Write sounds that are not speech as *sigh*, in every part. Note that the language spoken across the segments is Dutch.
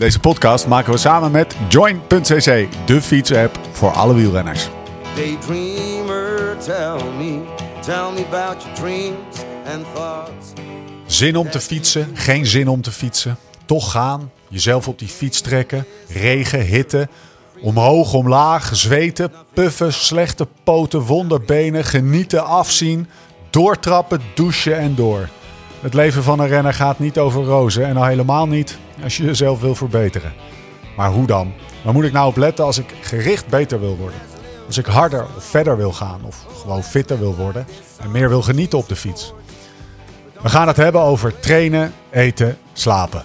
Deze podcast maken we samen met Join.cc, de fietsapp voor alle wielrenners. Daydreamer, tell me, tell me about your dreams and thoughts. Zin om te fietsen, geen zin om te fietsen. Toch gaan, jezelf op die fiets trekken, regen, hitte. Omhoog, omlaag, zweten, puffen, slechte poten, wonderbenen, genieten, afzien. Doortrappen, douchen en door. Het leven van een renner gaat niet over rozen en al helemaal niet als je jezelf wil verbeteren. Maar hoe dan? Waar moet ik nou op letten als ik gericht beter wil worden? Als ik harder of verder wil gaan of gewoon fitter wil worden en meer wil genieten op de fiets? We gaan het hebben over trainen, eten, slapen.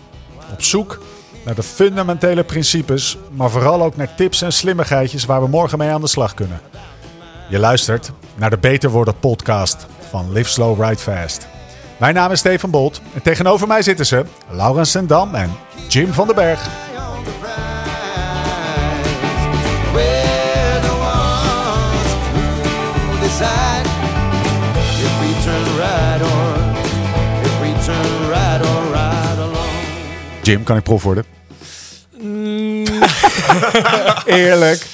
Op zoek naar de fundamentele principes, maar vooral ook naar tips en slimmigheidjes waar we morgen mee aan de slag kunnen. Je luistert naar de Beter Worden podcast van Live Slow Ride Fast. Mijn naam is Steven Bolt en tegenover mij zitten ze Laurens Sendam en Jim van den Berg. Jim, kan ik prof worden? *laughs* Eerlijk.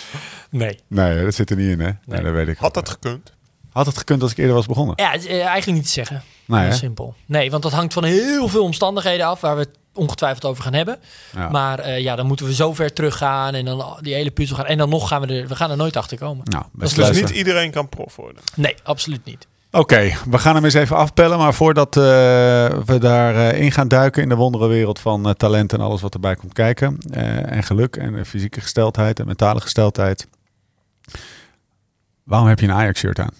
Nee. Nee, dat zit er niet in, hè? Nee, dat weet ik. Had dat gekund? Had het gekund als ik eerder was begonnen? Ja, eh, eigenlijk niet te zeggen. Nee, Heel hè? simpel. Nee, want dat hangt van heel veel omstandigheden af waar we het ongetwijfeld over gaan hebben. Ja. Maar eh, ja, dan moeten we zo ver teruggaan en dan die hele puzzel gaan. En dan nog gaan we er, we gaan er nooit achter komen. Nou, dus Dus luisteren. niet iedereen kan prof worden. Nee, absoluut niet. Oké, we gaan hem eens even afpellen. Maar voordat eh, we daarin in gaan duiken in de wonderenwereld van eh, talent en alles wat erbij komt kijken. eh, en geluk en eh, fysieke gesteldheid en mentale gesteldheid. Waarom heb je een Ajax-shirt aan?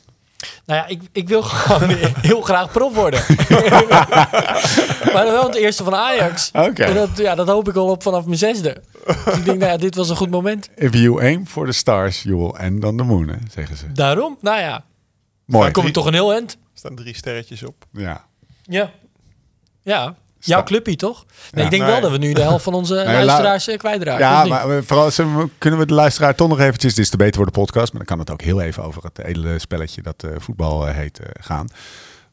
Nou ja, ik, ik wil *laughs* gewoon heel graag prof worden. *laughs* maar dan wel het eerste van Ajax. Oké. En dat, ja, dat hoop ik al op vanaf mijn zesde. Dus ik denk, nou ja, dit was een goed moment. If you aim for the stars, you will end on the moon, hè, zeggen ze. Daarom, nou ja, Mooi. dan kom ik toch een heel eind. Er staan drie sterretjes op. Ja. Ja. Ja. Jouw clubje, toch? Nee, Ja. ik denk Nee. wel dat we nu de helft van onze *laughs* luisteraars eh, kwijtraken. Ja, of niet? maar we- vooral we- kunnen we de luisteraar toch nog eventjes, dit is de Beter Worden podcast, maar dan kan het ook heel even over het edele spelletje dat eh, voetbal eh, heet eh, gaan.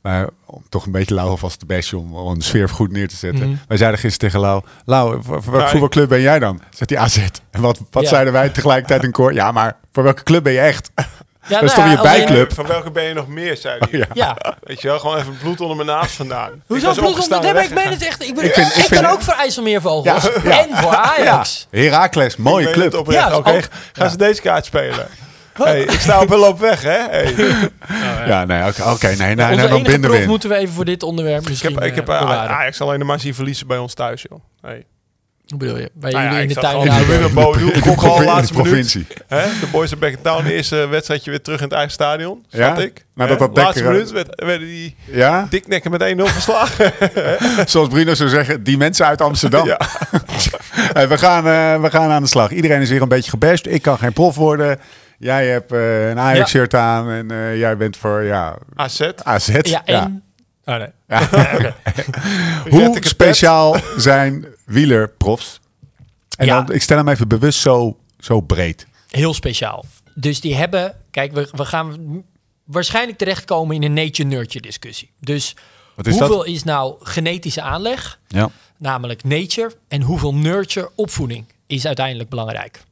Maar om toch een beetje Lau alvast te bashen om, om een sfeer goed neer te zetten. Mhm. Wij zeiden gisteren tegen Lau, Lau, voor, voor welke Nee. voetbalclub ben jij dan? Zegt hij AZ. En wat, wat Ja. zeiden wij tegelijkertijd in koor? Ja, maar voor welke club ben je echt? *laughs* Ja, dat is nou toch ja, je alleen- bijclub? Van welke ben je nog meer, zei hij. ja. Ja. Weet je wel, gewoon even bloed onder mijn naast vandaan. Ik Hoezo bloed onder? Nee, ik het echt. Ik, ben, Ik ik, vind- ik kan vind- ook voor IJsselmeervogels. Ja, ja. En voor Ajax. Heracles, mooie Ik club. Oké, gaan ze deze kaart spelen? Hey, ik sta op een loop weg, hè? Hey. *laughs* Ja, nee, oké, oké, nee, nee, nee, dan binden we moeten we even voor dit onderwerp Ik misschien heb, ik heb eh, eh, bewaren. Ajax alleen maar zien verliezen bij ons thuis, joh. Hey. Hoe bedoel je? Bij Nou ja, jullie in ik de tuin. in de In kopbal, in provincie. Hè? De boys of Beck Town, de eerste wedstrijdje weer terug in het eigen stadion. Ja? Zat ik. Nadat dat laatste Dekker- minuut werd, werden die Ja, diknekken met 1-0 verslagen. *laughs* zoals Bruno zou zeggen, die mensen uit Amsterdam. ja. *laughs* Hey, we, gaan, eh, we gaan aan de slag. Iedereen is weer een beetje gebashed. Ik kan geen prof worden. Jij hebt eh, een Ajax-shirt aan en eh, jij bent voor ja, AZ. AZ. Ja, en... Oh, nee. *laughs* Hoe Rettige speciaal zijn wielerprofs? En Ja. dan, ik stel hem even bewust zo, zo breed. Heel speciaal. Dus die hebben... Kijk, we, we gaan waarschijnlijk terechtkomen in een nature-nurture discussie. Dus is hoeveel dat? is nou genetische aanleg? Ja. namelijk nature. En hoeveel nurture, opvoeding, is uiteindelijk belangrijk.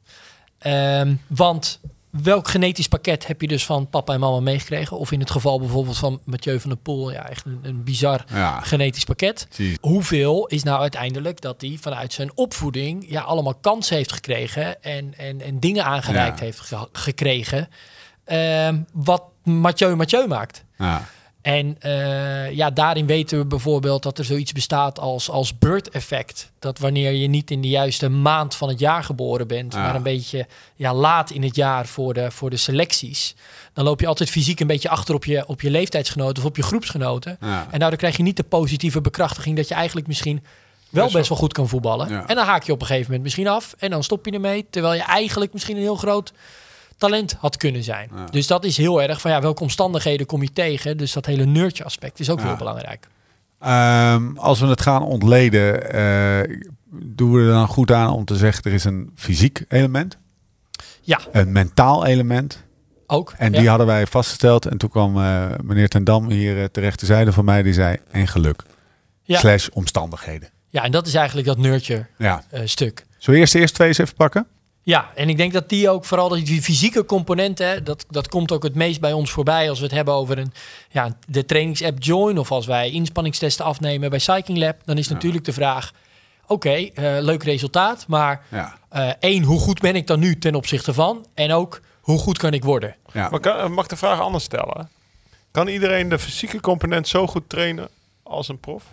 Ehm, want welk genetisch pakket heb je dus van papa en mama meegekregen? Of in het geval bijvoorbeeld van Mathieu van der Poel, ja, echt een, een bizar Ja. genetisch pakket. Hoeveel is nou uiteindelijk dat hij vanuit zijn opvoeding ja, allemaal kansen heeft gekregen en, en, en dingen aangereikt Ja. heeft ge- gekregen, ehm, wat Mathieu Mathieu maakt. Ja. En eh, ja, daarin weten we bijvoorbeeld dat er zoiets bestaat als, als birth effect. Dat wanneer je niet in de juiste maand van het jaar geboren bent, Ja. maar een beetje ja, laat in het jaar voor de, voor de selecties, dan loop je altijd fysiek een beetje achter op je, op je leeftijdsgenoten of op je groepsgenoten. Ja. En daardoor krijg je niet de positieve bekrachtiging dat je eigenlijk misschien wel best wel goed kan voetballen. Ja. En dan haak je op een gegeven moment misschien af en dan stop je ermee, terwijl je eigenlijk misschien een heel groot talent had kunnen zijn. Ja. Dus dat is heel erg van ja, welke omstandigheden kom je tegen? Dus dat hele nurture aspect is ook Ja. heel belangrijk. Ehm, als we het gaan ontleden, eh, doen we er dan goed aan om te zeggen er is een fysiek element, Ja, een mentaal element. ook. En ja. die hadden wij vastgesteld. En toen kwam eh, meneer Ten Dam hier eh, terecht te zijde van mij. Die zei, en geluk. Ja. Slash omstandigheden. Ja, en dat is eigenlijk dat nurture Ja. stuk. Zullen we eerst de eerste twee eens even pakken? Ja, en ik denk dat die ook vooral die- die fysieke componenten, hè, dat, dat komt ook het meest bij ons voorbij als we het hebben over een, ja, de trainingsapp Join of als wij inspanningstesten afnemen bij Cycling Lab. Dan is natuurlijk de vraag, oké, eh, leuk resultaat, maar Ja. eh, één, hoe goed ben ik dan nu ten opzichte van? En ook, hoe goed kan ik worden? ja. Maar kan, mag ik de vraag anders stellen? Kan iedereen de fysieke component zo goed trainen als een prof?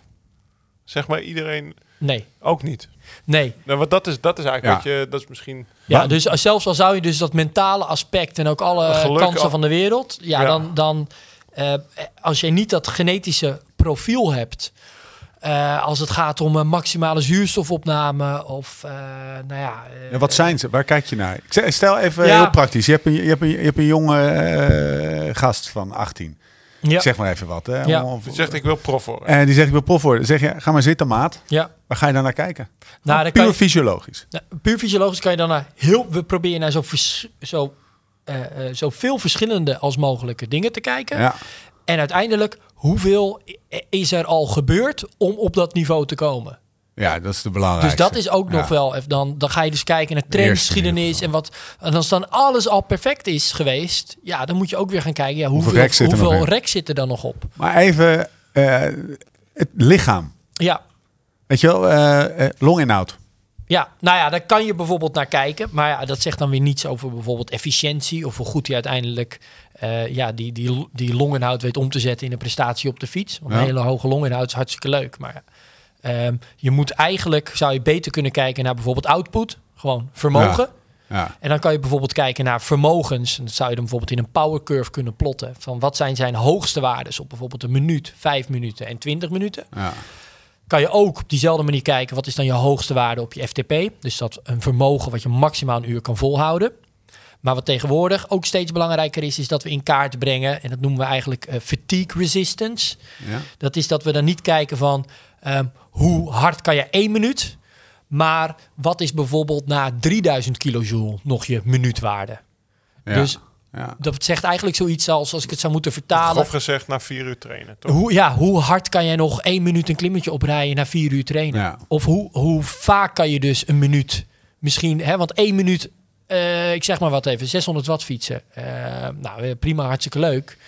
Zeg maar iedereen Nee, ook niet. nee. Nou, want dat is, dat is eigenlijk Ja. wat je, dat is misschien... Ja, Wa- dus als- zelfs al zou je dus dat mentale aspect en ook alle Geluk kansen al- van de wereld, ja, Ja. dan, dan eh, als je niet dat genetische profiel hebt, eh, als het gaat om een maximale zuurstofopname of, eh, nou ja, eh, Ja, wat zijn ze? Waar kijk je naar? Ik Stel even Ja. heel praktisch. Je hebt een, je hebt een, je hebt een jonge eh, gast van 18. Ja, zeg maar even wat. Hè? Ja. Om- Je zegt ik wil prof worden. En die zegt ik wil prof worden. Dan zeg je, ga maar zitten maat. ja. Waar ga je dan naar kijken? Nou, dan Puur je, fysiologisch. nou, puur fysiologisch kan je dan naar heel, we proberen naar zo, vers, zo, eh, eh, zoveel verschillende als mogelijke dingen te kijken. Ja. En uiteindelijk, hoeveel is er al gebeurd om op dat niveau te komen? Ja, dat is de belangrijkste. Dus dat is ook nog wel. even- Dan, dan ga je dus kijken naar trendgeschiedenis en wat. En als dan alles al perfect is geweest, ja, dan moet je ook weer gaan kijken. Ja, hoeveel, rek zit er nog hoeveel rek zit er dan nog op? Maar even eh, het lichaam. Ja. Weet je wel, eh, eh, longinhoud. Ja, nou ja, daar kan je bijvoorbeeld naar kijken. Maar ja, dat zegt dan weer niets over bijvoorbeeld efficiëntie. Of hoe goed hij uiteindelijk ja, die, die, die longinhoud weet om te zetten in een prestatie op de fiets. Want Ja. een hele hoge longinhoud is hartstikke leuk. Maar ehm, je moet eigenlijk, zou je beter kunnen kijken naar bijvoorbeeld output. Gewoon vermogen. Ja. En dan kan je bijvoorbeeld kijken naar vermogens. En dat zou je dan bijvoorbeeld in een power curve kunnen plotten. Van wat zijn zijn hoogste waardes op bijvoorbeeld een minuut, vijf minuten en 20 minuten. Ja. Kan je ook op diezelfde manier kijken wat is dan je hoogste waarde op je FTP. Dus dat een vermogen wat je maximaal een uur kan volhouden. Maar wat tegenwoordig ook steeds belangrijker is, is dat we in kaart brengen. En dat noemen we eigenlijk eh, fatigue resistance. Ja. Dat is dat we dan niet kijken van ehm, hoe hard kan je één minuut. Maar wat is bijvoorbeeld na 3000 kilojoule nog je minuutwaarde? Ja. Dus ja. dat zegt eigenlijk zoiets als, als ik het zou moeten vertalen. Grof gezegd na vier uur trainen, toch? Hoe, ja, hoe hard kan jij nog één minuut een klimmetje oprijden na vier uur trainen? Ja. Of hoe, hoe vaak kan je dus een minuut misschien, hè, want één minuut, eh, ik zeg maar wat even, 600 watt fietsen. Eh, nou, eh, prima, hartstikke leuk.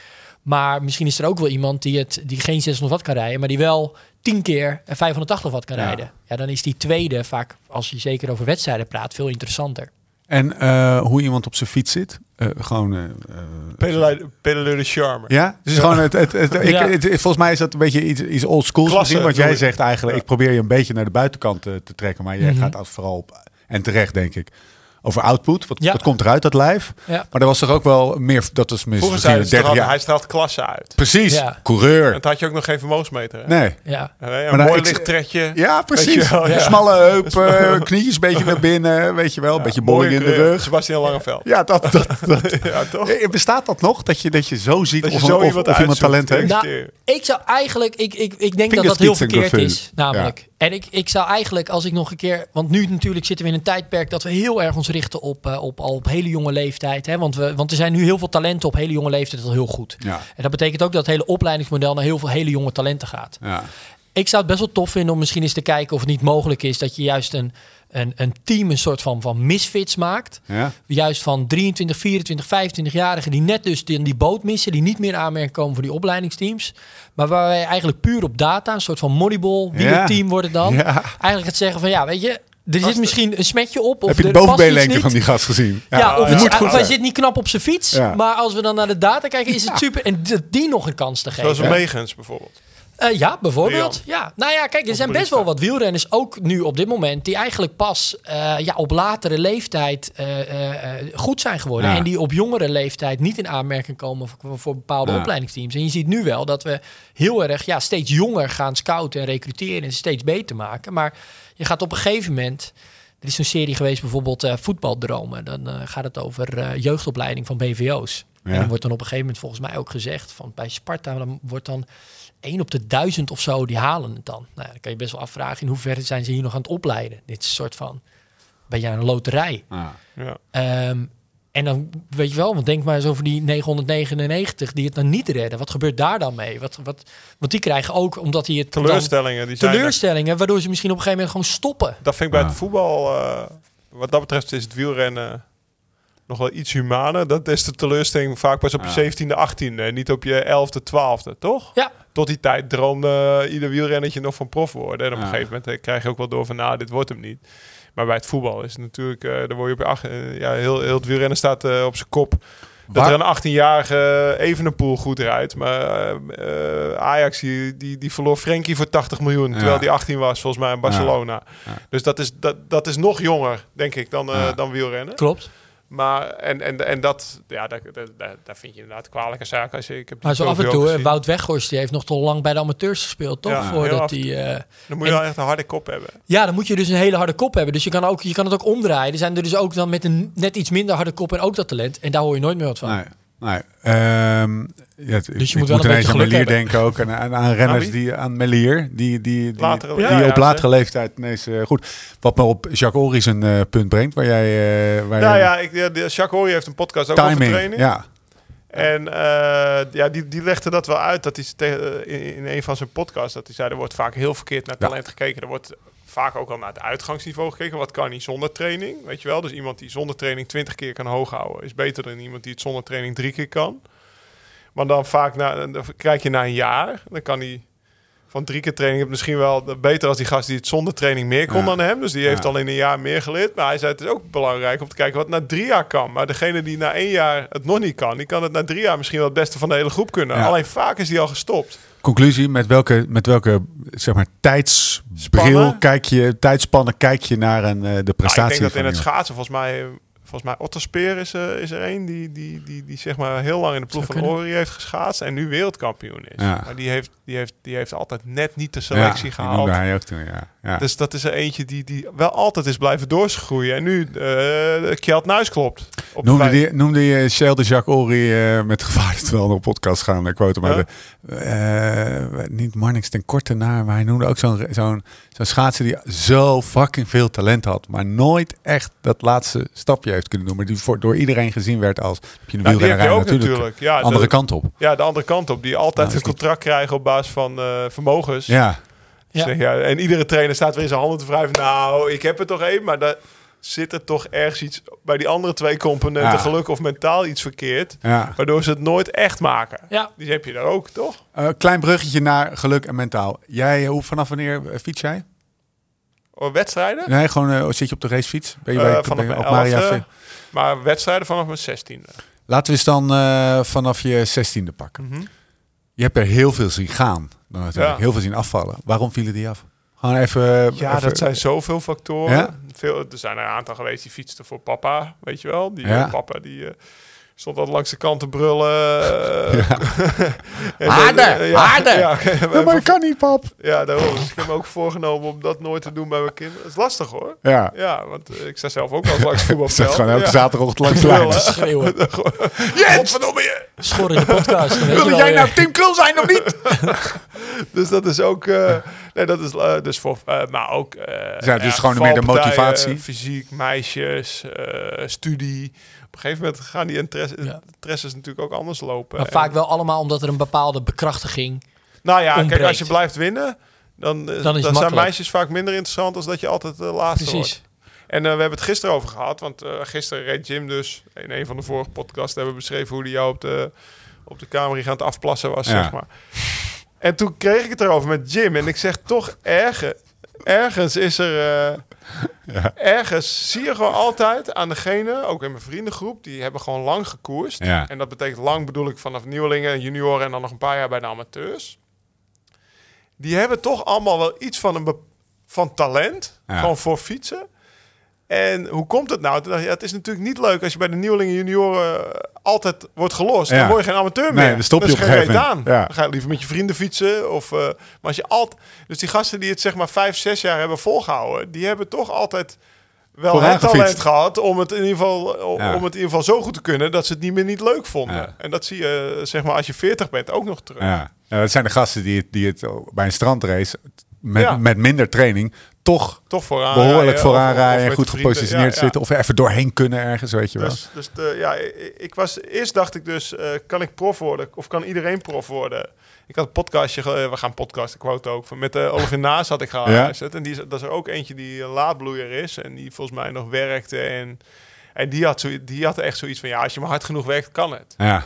Maar misschien is er ook wel iemand die, het, die geen 600 watt kan rijden, maar die wel 10 keer eh, 580 watt kan Ja. rijden. Ja, dan is die tweede vaak, als je zeker over wedstrijden praat, veel interessanter. En eh, hoe iemand op zijn fiets zit. Eh, gewoon. eh, eh, Pedaleur de charme. ja, dus gewoon het, het, het, *laughs* ik, Ja. het- volgens mij is dat een beetje iets, iets old school. Klasse, want jij zegt eigenlijk, Ja. ik probeer je een beetje naar de buitenkant te trekken, maar jij Mhm. gaat altijd vooral op en terecht denk ik over output. Wat, Ja. wat komt eruit dat lijf? Ja. Maar er was toch ook wel meer. Dat was Vroeger misschien zeiden ze 30 toch jaar. hij stelt klasse uit. Precies, Ja. coureur. En toen had je ook nog geen vermogensmeter. Hè? Nee. Ja. Nee, een Maar mooi lichttrekje. Ja, precies. je wel, ja. Smalle heup, *laughs* eh, knieën een beetje naar binnen, weet je wel. Een beetje bolling in de rug. Sebastian Langeveld. Ja, dat, dat, *laughs* dat. Ja, toch? Eh, Bestaat dat nog? Dat je, dat je zo ziet Dat je of, zo of, iemand of iemand talent heeft? Nou, ik zou eigenlijk, ik, ik, ik denk dat dat heel verkeerd is, namelijk. En ik, ik zou eigenlijk, als ik nog een keer, want nu natuurlijk zitten we in een tijdperk dat we heel erg ons richten op, eh, op al op hele jonge leeftijd. Hè? Want, we, want er zijn nu heel veel talenten op hele jonge leeftijd al heel goed. Ja, En dat betekent ook dat het hele opleidingsmodel naar heel veel hele jonge talenten gaat. ja. Ik zou het best wel tof vinden om misschien eens te kijken of het niet mogelijk is dat je juist een, een, een team een soort van, van misfits maakt. ja. Juist van 23, 24, 25-jarigen die net dus die, die boot missen, die niet meer in aanmerking komen voor die opleidingsteams. Maar waar wij eigenlijk puur op data, een soort van moneyball, wielerteam wordt het dan. Ja. Eigenlijk het zeggen van ja, weet je, er zit misschien een smetje op. Of Heb je de bovenbeenlengte niet. van die gast gezien? Ja, of het, moet goed hij zit niet knap op zijn fiets. Ja. Maar als we dan naar de data kijken, is het super. En die nog een kans te Zoals geven. een Megens bijvoorbeeld. Eh, ja, bijvoorbeeld. Ja. Nou ja, kijk, er zijn best wel wat wielrenners, ook nu op dit moment, die eigenlijk pas eh, ja, op latere leeftijd eh, goed zijn geworden. Ja. En die op jongere leeftijd niet in aanmerking komen voor, voor bepaalde Ja. opleidingsteams. En je ziet nu wel dat we heel erg ja, steeds jonger gaan scouten en recruteren en steeds beter maken. Maar je gaat op een gegeven moment. Er is een serie geweest, bijvoorbeeld Voetbaldromen. Dan gaat het over jeugdopleiding van BVO's. En dan wordt dan op een gegeven moment volgens mij ook gezegd van bij Sparta dan wordt dan één op de duizend of zo die halen het dan. Nou, ja, dan kan je best wel afvragen in hoeverre zijn ze hier nog aan het opleiden. Dit is een soort van ben je aan een loterij. Ah. Ja. Ehm, En dan weet je wel, want denk maar eens over die 999 die het dan niet redden. Wat gebeurt daar dan mee? Wat, wat, want die krijgen ook, omdat die het dan- Teleurstellingen. Die zijn er. teleurstellingen, waardoor ze misschien op een gegeven moment gewoon stoppen. Dat vind ik bij het voetbal, eh, wat dat betreft is het wielrennen nog wel iets humaner. Dat is de teleurstelling vaak pas op je Ja. 17e, 18e. en Niet op je 11e, 12e, toch? Ja, Tot die tijd droomde ieder wielrennetje nog van prof worden. En op Ja. een gegeven moment eh, krijg je ook wel door van, nou, dit wordt hem niet. Maar bij het voetbal is het natuurlijk, eh daar word je op je acht, eh, ja, heel, heel het wielrennen staat eh, op zijn kop. Dat Waar- er een 18-jarige Evenepoel goed rijdt. Maar Ajax die, die, die verloor Frenkie voor 80 miljoen. Ja. Terwijl die 18 was volgens mij in Barcelona. Ja. Dus dat is, dat, dat is nog jonger, denk ik, dan, eh, Ja. dan wielrennen. klopt. Maar en, en, en dat, ja, daar, daar, vind je inderdaad kwalijke zaken. Als je, ik heb die Maar zo af en toe. Wout Weghorst, die heeft nog te lang bij de amateurs gespeeld, toch? Ja, Voordat hij... eh, Dan moet je wel echt een harde kop hebben. Ja, dan moet je dus een hele harde kop hebben. Dus je kan, ook, je kan het ook omdraaien. Er zijn er dus ook dan met een net iets minder harde kop en ook dat talent. En daar hoor je nooit meer wat van. Nee, nee. Ehm, ja, Dus je ik moet wel een ineens aan Melier denken ook. En aan, aan renners die aan Melier, die, die, die, Latere- die ja, ja, op latere leeftijd ineens eh, goed. Wat me op Jacques Oris een eh, punt brengt, waar jij, eh waar Nou ja, ik, de- Jacques Horry heeft een podcast ook over timing. training. Ja, En eh, ja, die, die legde dat wel uit dat hij in, in een van zijn podcasts dat hij zei er wordt vaak heel verkeerd naar Ja. talent gekeken. Er wordt vaak ook al naar het uitgangsniveau gekeken. Wat kan hij zonder training? Weet je wel? Dus iemand die zonder training 20 keer kan hoog houden is beter dan iemand die het zonder training drie keer kan. Maar dan vaak na, dan kijk je na een jaar, dan kan hij van drie keer training misschien wel beter als die gast die het zonder training meer kon Ja. dan hem. Dus die heeft Ja. al in een jaar meer geleerd. Maar hij zei het is ook belangrijk om te kijken wat na drie jaar kan. Maar degene die na één jaar het nog niet kan, die kan het na drie jaar misschien wel het beste van de hele groep kunnen. Ja. Alleen vaak is die al gestopt. Conclusie, met welke, met welke zeg maar, tijdsbril Spannen? kijk je, tijdspannen kijk je naar een, eh, de Nou, prestatie ik denk dat in het iemand? schaatsen volgens mij... Volgens mij Otterspeer is, er is er een die, die, die, die zeg maar heel lang in de ploeg van. Ori heeft geschaatst en nu wereldkampioen is. Ja. Maar die heeft, die, heeft, die heeft altijd net niet de Ja, selectie die gehaald. noemde hij ook toen, ja. Ja. Dus dat is er eentje die, die wel altijd is blijven doorgroeien. En nu uh, Kjeld Nuis klopt. Op Noemde, die, noemde je Shell de Jacques Ory eh, met gevaar dat we wel een podcast gaan quoten, maar Ja. de, niet Marnix ten korte naar, maar hij noemde ook zo'n zo'n zo'n schaatser die zo fucking veel talent had, maar nooit echt dat laatste stapje heeft kunnen doen, maar die voor, door iedereen gezien werd als heb je een Nou, heb je wielrennerij ook natuurlijk, natuurlijk. Ja, andere de, kant op. ja, de andere kant op. Die altijd Nou, een contract krijgen op basis van vermogens. Ja, Ja. Zeg, ja, en iedere trainer staat weer in zijn handen te wrijven. Nou, ik heb er toch één, maar daar zit er toch ergens iets bij die andere twee componenten, Ja. geluk of mentaal iets verkeerd, ja. waardoor ze het nooit echt maken. Ja. Die heb je daar ook, toch? Eh, klein bruggetje naar geluk en mentaal. Jij, hoe, vanaf wanneer eh, fiets jij? Oh, wedstrijden? Nee, gewoon eh, zit je op de racefiets? Ben je Eh, bij, vanaf ben je mijn op Maria maar wedstrijden vanaf mijn zestiende. Laten we eens dan eh, vanaf je zestiende pakken. Mhm. Je hebt er heel veel zien gaan. Dan natuurlijk. Ja. Heel veel zien afvallen. Waarom vielen die af? Gewoon even... Ja, even- dat zijn zoveel factoren. Ja? Veel, er zijn er een aantal geweest die fietsten voor papa, weet je wel. Die Ja. eh, papa die eh, stond altijd langs de kant te brullen. *laughs* *laughs* eh. Harder, ja, harder. Ja, *laughs* Ja, maar ik kan niet, pap. ja, daarom. Dus ik heb me ook voorgenomen om dat nooit te doen bij mijn kinderen. Dat is lastig hoor. Ja. Ja, want ik sta zelf ook wel eens langs het Zet voetbalveld. gewoon elke ja. zaterdagochtend langs de lijn. Brullen. Schreeuwen. Godverdomme je! Schor in de podcast. Wil jij weer. nou Tim Krul zijn of niet? *laughs* Dus dat is ook... eh, nee, dat is eh, dus voor... eh, maar ook... eh, Ja, dus gewoon meer de motivatie. Fysiek, meisjes, eh, studie. Op een gegeven moment gaan die interesse, Ja. interesses natuurlijk ook anders lopen. Maar En- vaak wel allemaal omdat er een bepaalde bekrachtiging... Nou ja, kijk, als je blijft winnen... Dan, eh, Dan zijn meisjes vaak minder interessant... dan dat je altijd de laatste Precies. wordt. En eh, we hebben het gisteren over gehad. Want eh, gisteren reed Jim dus... In een van de vorige podcasts hebben we beschreven... hoe hij jou op de, op de kamer aan het afplassen was, Ja. zeg maar. En toen kreeg ik het erover met Jim. En ik zeg toch ergens... Ergens is er... eh, Ja. Ergens zie je gewoon altijd aan degene, ook in mijn vriendengroep, die hebben gewoon lang gekoerst. Ja. En dat betekent lang bedoel ik vanaf nieuwelingen, junioren en dan nog een paar jaar bij de amateurs. Die hebben toch allemaal wel iets van een van talent, Ja. gewoon voor fietsen. En hoe komt het nou? Toen dacht ik, ja, het is natuurlijk niet leuk als je bij de nieuwelingen junioren eh, altijd wordt gelost. Ja. Dan word je geen amateur Nee, meer. dan stop je is op een geen reet aan. Ja. Dan ga je liever met je vrienden fietsen. Of, eh, maar als je altijd... Dus die gasten die het zeg maar vijf, zes jaar hebben volgehouden... die hebben toch altijd wel Vooraan het talent gefietst. gehad... Om het, in ieder geval, om het in ieder geval zo goed te kunnen... dat ze het niet meer niet leuk vonden. En dat zie je zeg maar als je 40 bent ook nog terug. Ja. Ja, dat zijn de gasten die het, die het bij een strandrace met, Ja. met minder training toch Toch vooraan behoorlijk vooraan rijden en goed vrienden. gepositioneerd Ja, ja. zitten. Of er even doorheen kunnen ergens, weet je wel. Dus, dus de, ja, ik, was, eerst dacht ik dus, eh, kan ik prof worden? Of kan iedereen prof worden? Ik had een podcastje, eh, we gaan podcasten, quote ook. van- Met uh, Oliver Naas had ik geluisterd. En die, is- dat is er ook eentje die een laadbloeier is. En die volgens mij nog werkte. En, en die, had zo, die had echt zoiets van, ja, als je maar hard genoeg werkt, kan het. Ja.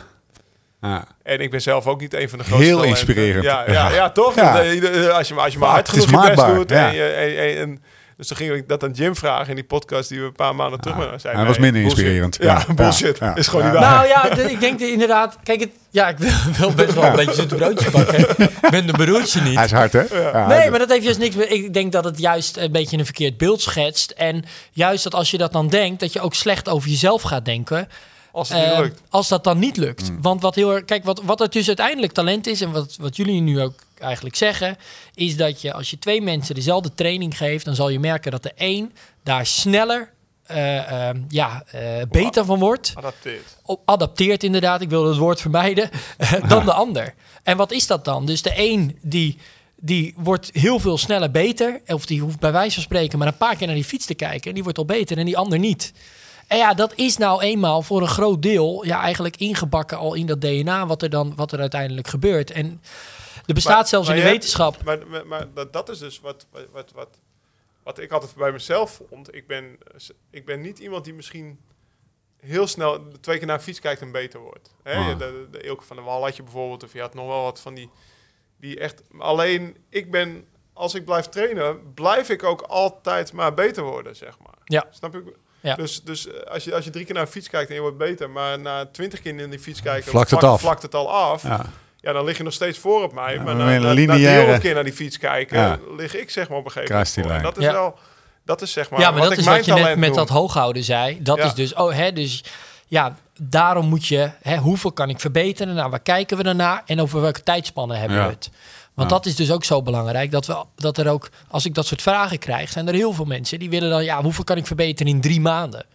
Ja. En ik ben zelf ook niet een van de grootste Heel talenten. inspirerend. Ja, ja, Ja. ja. toch? Ja. Dat, eh, Als je, maar- als je maar hard genoeg je best doet. ja. En, je, en, en, en- dus toen ging ik dat aan Jim vragen in die podcast die we een paar maanden terug hebben. Zei, hij was minder bullshit. inspirerend. Ja, Ja, bullshit. Is gewoon Ja. niet waar. Nou ja, de- ik denk de- inderdaad. Kijk, het, ja, ik wil, best wel een beetje zitten broodje bakken. Ik ben de broodje niet. Hij is hard, hè? Ja, Nee, maar dat heeft juist niks meer. Ik denk dat het juist een beetje een verkeerd beeld schetst. En juist dat als je dat dan denkt, dat je ook slecht over jezelf gaat denken. Als het niet eh, lukt. als dat dan niet lukt. Mm. Want wat heel erg. Kijk, wat, wat het dus uiteindelijk talent is. En wat, wat jullie nu ook eigenlijk zeggen. Is dat je als je twee mensen dezelfde training geeft. dan zal je merken dat de een daar sneller. eh, ehm, ja, eh, beter van wordt Adapteert. op adapteert inderdaad, ik wil het woord vermijden, *laughs* dan de ander. En wat is dat dan? Dus de een die, die wordt heel veel sneller beter, of die hoeft bij wijze van spreken maar een paar keer naar die fiets te kijken en die wordt al beter en die ander niet. En ja, dat is nou eenmaal voor een groot deel ja, eigenlijk ingebakken al in dat DNA wat er dan wat er uiteindelijk gebeurt. En er bestaat Maar- zelfs maar in de je hebt- wetenschap. Maar, maar, dat, dat is dus wat, wat, wat, wat, ik altijd bij mezelf vond. Ik ben, ik ben niet iemand die misschien heel snel twee keer naar een fiets kijkt en beter wordt. Hè? Ah. De, de, de Ilke van der Wal had je bijvoorbeeld, of je had nog wel wat van die, die echt... Alleen, ik ben, als ik blijf trainen, blijf ik ook altijd maar beter worden, zeg maar. Ja. Snap ik? Ja. Dus, dus eh, als, je, als je drie keer naar een fiets kijkt en je wordt beter, maar na twintig keer in die fiets kijken, Vlakt het vlak- af. vlakt het al af. Ja. Ja, dan lig je nog steeds voor op mij. Ja, maar na, een na, na lineaire- 300 keer naar die fiets kijken, Ja. lig ik zeg maar op een gegeven moment dat is Ja. wel, dat is zeg maar, ja, maar wat dat ik is mijn wat je net met noem. dat hooghouden zei. Dat Ja. is dus, oh hè, dus ja, daarom moet je, hè, hoeveel kan ik verbeteren? Nou, waar kijken we naar? En over welke tijdspannen hebben Ja. we het? Want Ja. dat is dus ook zo belangrijk. Dat, we, dat er ook, als ik dat soort vragen krijg, zijn er heel veel mensen die willen dan, ja, hoeveel kan ik verbeteren in drie maanden?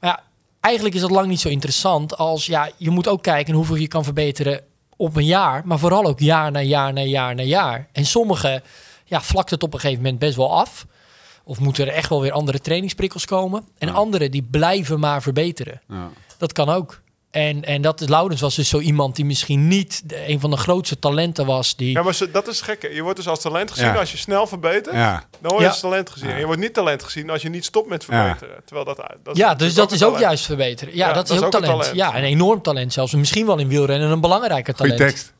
Maar ja, eigenlijk is dat lang niet zo interessant als, ja, je moet ook kijken hoeveel je kan verbeteren op een jaar, maar vooral ook jaar na jaar na jaar na jaar. En sommige, ja, vlakt het op een gegeven moment best wel af. Of moeten er echt wel weer andere trainingsprikkels komen? En Ja. anderen die blijven maar verbeteren. Ja. Dat kan ook. En, en dat is Laurens was dus zo iemand die misschien niet de, een van de grootste talenten was. Die, Ja, maar ze- dat is gek. hè. Je wordt dus als talent gezien Ja. als je snel verbetert. Ja. Dan word je Ja. als talent gezien. Ja. En je wordt niet talent gezien als je niet stopt met Ja. verbeteren. Terwijl dat, dat ja, dus dat is ook talent. juist verbeteren. Ja, Ja, dat, is ook talent. talent. Ja, een enorm talent zelfs. Misschien wel in wielrennen een belangrijker Goeie talent. tekst.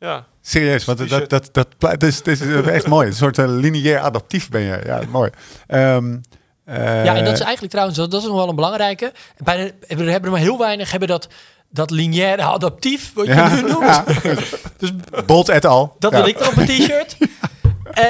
Ja. Serieus, want dat, dat, dat, dat, dat is, echt mooi. Een soort eh, lineair adaptief ben je. Ja, mooi. Ehm, eh, Ja, en dat is eigenlijk trouwens, dat is nog wel een belangrijke. Bijna, we hebben maar heel weinig hebben dat, dat lineaire adaptief, wat je ja, nu noemt. ja. *laughs* Dus Bolt et al. dat ja. wil ik dan op een t-shirt. *laughs* *laughs*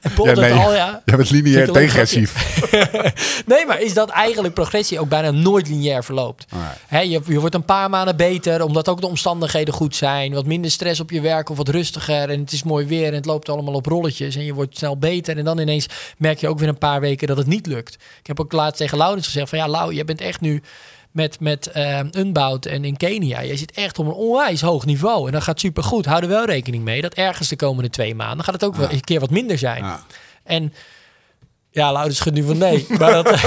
En Paul Ja, nee. al, ja. Jij bent lineair degressief. *laughs* Nee, maar is dat eigenlijk progressie ook bijna nooit lineair verloopt? Hè, je, je wordt een paar maanden beter, omdat ook de omstandigheden goed zijn. Wat minder stress op je werk of wat rustiger. En het is mooi weer en het loopt allemaal op rolletjes. En je wordt snel beter. En dan ineens merk je ook weer een paar weken dat het niet lukt. Ik heb ook laatst tegen Laurens gezegd van... Ja, Lau, jij bent echt nu met, met eh Unbound en in Kenia. Jij zit echt op een onwijs hoog niveau. En dat gaat supergoed. Hou er wel rekening mee dat ergens de komende twee maanden... gaat het ook wel een keer wat minder zijn. Ja. En ja, Laurens schudt nu van nee. Maar dat, *laughs*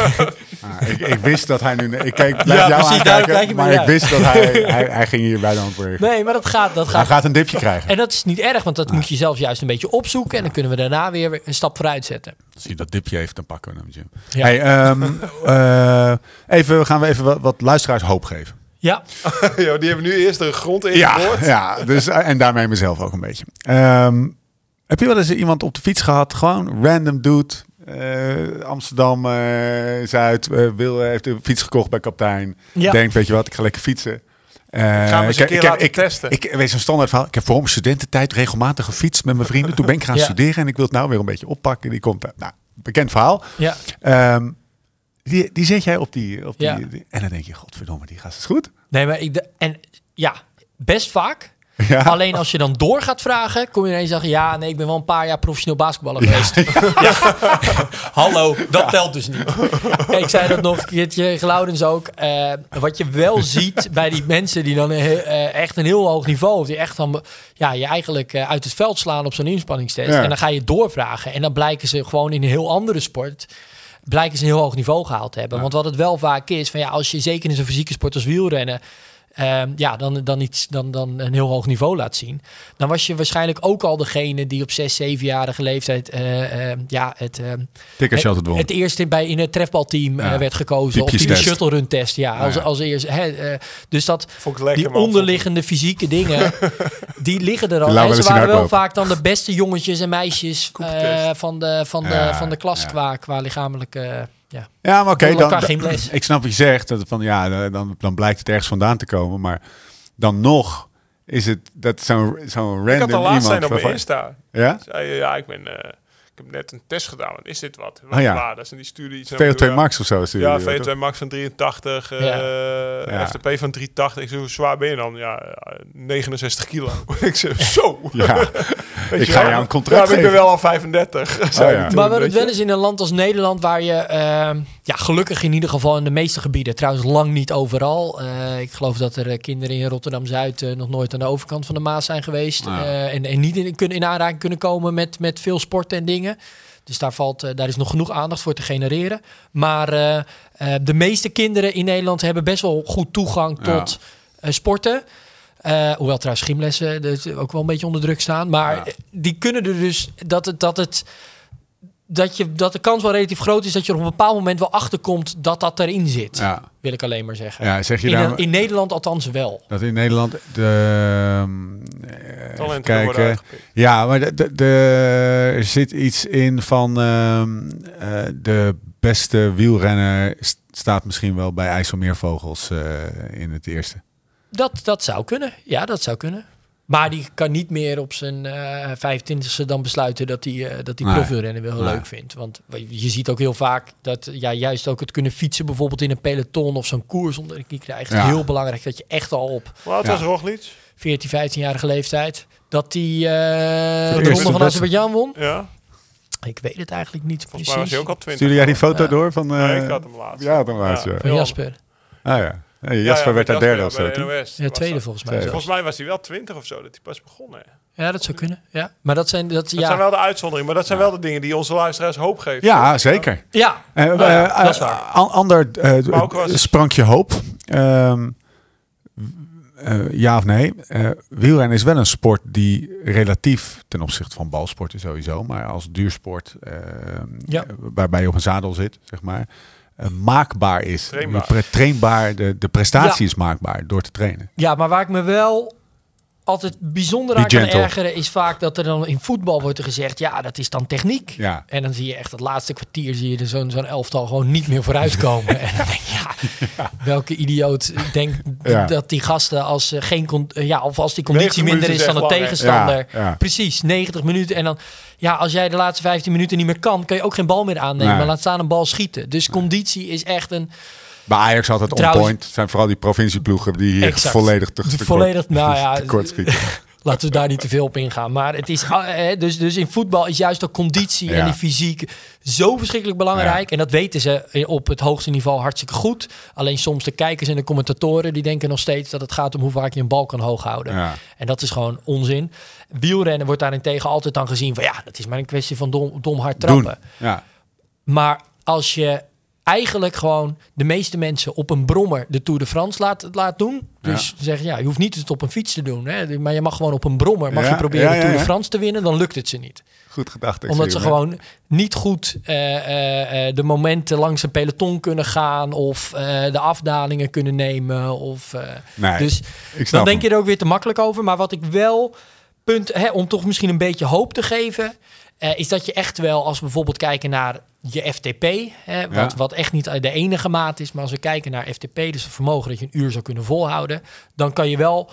Ah, ik, ik wist dat hij nu... Ik keek, blijf Ja, jou precies, kijk aankijken, maar ik uit. wist dat hij, *laughs* hij, hij ging hier bij de antwoord. nee, maar dat gaat, dat Hij gaat gaat een dipje krijgen. En dat is niet erg, want dat moet je zelf juist een beetje opzoeken. En dan kunnen we daarna weer een stap vooruit zetten. Als hij dat dipje heeft, dan pakken we hem, Jim. Ja. Hey, ehm, *laughs* eh, even, gaan we even wat, wat luisteraars hoop geven. Ja, Ja, die hebben nu eerst de grond in Ja, ja dus, eh, en daarmee mezelf ook een beetje. Ehm, heb je wel eens iemand op de fiets gehad? Gewoon random dude. Eh, Amsterdam, eh, Zuid, eh, wil, heeft een fiets gekocht bij kaptein. Ja. Denkt, weet je wat, ik ga lekker fietsen. Eh, Gaan we eens een ik- keer ik ik, testen. Ik, weet zo'n standaard verhaal. Ik heb voor mijn studententijd regelmatig gefietst met mijn vrienden. Toen ben ik gaan *laughs* Ja. studeren en ik wil het nou weer een beetje oppakken. Die komt, uit. nou, bekend verhaal. ja. Ehm, die, die zet jij op die, op die, Ja. die- En dan denk je, godverdomme, die gast is goed. Nee, maar ik... de- En ja, best vaak. *laughs* Ja. Alleen als je dan door gaat vragen, kom je ineens zeggen... ja, nee, ik ben wel een paar jaar professioneel basketballer geweest. *laughs* Ja. *laughs* Hallo, dat telt dus niet. ik zei dat nog een keertje, Glaudens ook. Eh, wat je wel ziet bij die mensen die dan eh, echt een heel hoog niveau... die echt dan ja, je eigenlijk eh, uit het veld slaan op zo'n inspanningstest. En dan ga je doorvragen. En dan blijken ze gewoon in een heel andere sport blijken ze een heel hoog niveau gehaald te hebben. Want wat het wel vaak is, van ja, als je zeker in zo'n fysieke sport als wielrennen, ehm, ja, dan, dan, iets, dan, dan een heel hoog niveau laat zien. Dan was je waarschijnlijk ook al degene die op 6, 7-jarige leeftijd eh, eh, ja, het, Tickers het, eerste bij in het trefbalteam eh, Ja. werd gekozen. Of die de shuttle run test, ja, als, ja. als eerst. Hè, eh, dus dat Vond ik lekker, die man. onderliggende fysieke dingen, *laughs* die liggen er al. En ze waren wel vaak dan de beste jongetjes en meisjes eh, van, de, van, de, Ja, van de klas ja. qua, qua lichamelijke... ja. Ja, maar oké, dan, ik snap wat je zegt. Dat van, ja, dan, dan blijkt het ergens vandaan te komen. Maar dan nog is het dat zo'n zo'n Ik had random al laatst zijn iemand... op mijn Insta. ja? Zei ja, ik ben... eh, ik heb net een test gedaan. Wat is dit wat? Wat Oh ja. waardes? En die stuurde iets... naar VO2 me, Max of zo. Ja, die, VO2 Max van 83, eh Ja. FTP van 380. Ik zei, hoe zwaar ben je dan? Ja, eh, 69 kilo. *laughs* ik zeg, zo. Ja, *laughs* ik je ga jou een contract Ja, maar ik ben wel al 35. *laughs* zei ja. hij toen, Maar wat weet het wel je. is in een land als Nederland, waar je ehm, ja, gelukkig in ieder geval in de meeste gebieden, trouwens lang niet overal. eh, ik geloof dat er eh, kinderen in Rotterdam Zuid eh, nog nooit aan de overkant van de Maas zijn geweest. Ja. eh, en, en niet in, kunnen, in aanraking kunnen komen met, met veel sporten en dingen. Dus daar, valt, eh, daar is nog genoeg aandacht voor te genereren. Maar eh, eh, de meeste kinderen in Nederland hebben best wel goed toegang tot sporten. Hoewel trouwens gymlessen dus ook wel een beetje onder druk staan. Maar Ja. die kunnen er dus dat het, dat het dat, je, dat de kans wel relatief groot is dat je er op een bepaald moment wel achterkomt dat dat erin zit. Ja. Wil ik alleen maar zeggen. ja, zeg je in, daar... in Nederland althans wel. Dat in Nederland de... even Talenten worden kijken. Ja, maar de, de, de- er zit iets in van ehm, eh, de beste wielrenner st- staat misschien wel bij IJsselmeervogels eh, in het eerste. Dat, dat zou kunnen. Ja, dat zou kunnen. Maar die kan niet meer op zijn eh 25e dan besluiten dat hij eh, dat hij Nee. wel Nee. leuk vindt. Want je ziet ook heel vaak dat ja, juist ook het kunnen fietsen bijvoorbeeld in een peloton of zo'n koers onder de knie krijgt. Ja. Heel belangrijk dat je echt al op Ja. was Roglic? 14, 15-jarige leeftijd dat hij eh, de ronde van. Azerbeidzjan won. Ja, Ik weet het eigenlijk niet volgens mij was hij ook al 20. Stuurde jij die foto Ja. door van... eh, Nee, ik had hem laatst. Ja, dan laatst, ja. Van Ja. Jasper. Ah ja. Nee, Ja, Jasper ja, werd daar derde of zo. Ja, tweede dat. volgens mij. Volgens mij was hij wel 20 of zo, dat hij pas begonnen. Ja, dat zou kunnen. Ja. Maar dat zijn, dat, Dat ja. zijn wel de uitzonderingen, maar dat zijn wel de dingen die onze luisteraars hoop geven. Ja, zeker. ja, Nou ja, eh, dat is waar. ander eh, was- sprankje hoop. Ehm, eh, ja of nee? Eh wielrennen is wel een sport die relatief ten opzichte van balsporten sowieso, maar als duursport ehm, Ja. eh, waarbij je op een zadel zit, zeg maar, maakbaar is. Trainbaar de, de prestatie is maakbaar door te trainen. ja, maar waar ik me wel altijd bijzonder aan kan ergeren... is vaak dat er dan in voetbal wordt er gezegd... ja, dat is dan techniek. Ja. En dan zie je echt het laatste kwartier... zie je er zo'n zo'n elftal gewoon niet meer vooruitkomen. *laughs* en dan denk je, ja, welke idioot denkt Ja. dat die gasten... als eh, geen con- eh, ja, of als die conditie 90 minder is dan de tegenstander... Precies, 90 minuten. En dan, ja, als jij de laatste 15 minuten niet meer kan... kan je ook geen bal meer aannemen. Nee. Maar laat staan een bal schieten. Dus conditie is echt een... Bij Ajax altijd on Trouwens- point. Het zijn vooral die provincieploegen die hier Exact. volledig te, te Volledig, nou ja, *laughs* tekort schieten. *laughs* Laten we daar niet te veel op ingaan. Maar het is, ah, eh, dus, dus in voetbal is juist de conditie Ja. en die fysiek zo verschrikkelijk belangrijk. En dat weten ze op het hoogste niveau hartstikke goed. Alleen soms de kijkers en de commentatoren die denken nog steeds dat het gaat om hoe vaak je een bal kan hoog houden. Ja. En dat is gewoon onzin. Wielrennen wordt daarentegen altijd dan gezien van ja, dat is maar een kwestie van dom, dom hard trappen. Maar als je eigenlijk gewoon de meeste mensen op een brommer de Tour de France laat, laat doen. Dus zeggen, ja, je hoeft niet het op een fiets te doen. Hè, maar je mag gewoon op een brommer mag Ja, je proberen ja, de Tour ja, de ja. France te winnen. Dan lukt het ze niet. Goed gedacht. Omdat ze gewoon niet goed eh, eh, eh, de momenten langs een peloton kunnen gaan. Of de afdalingen kunnen nemen. Of, Nee, dus dan denk hem. je er ook weer te makkelijk over. Maar wat ik wel, punt, hè, om toch misschien een beetje hoop te geven, is dat je echt wel, als we bijvoorbeeld kijken naar je FTP, hè, wat, Ja. wat echt niet de enige maat is, maar als we kijken naar FTP, dus het vermogen dat je een uur zou kunnen volhouden, dan kan je wel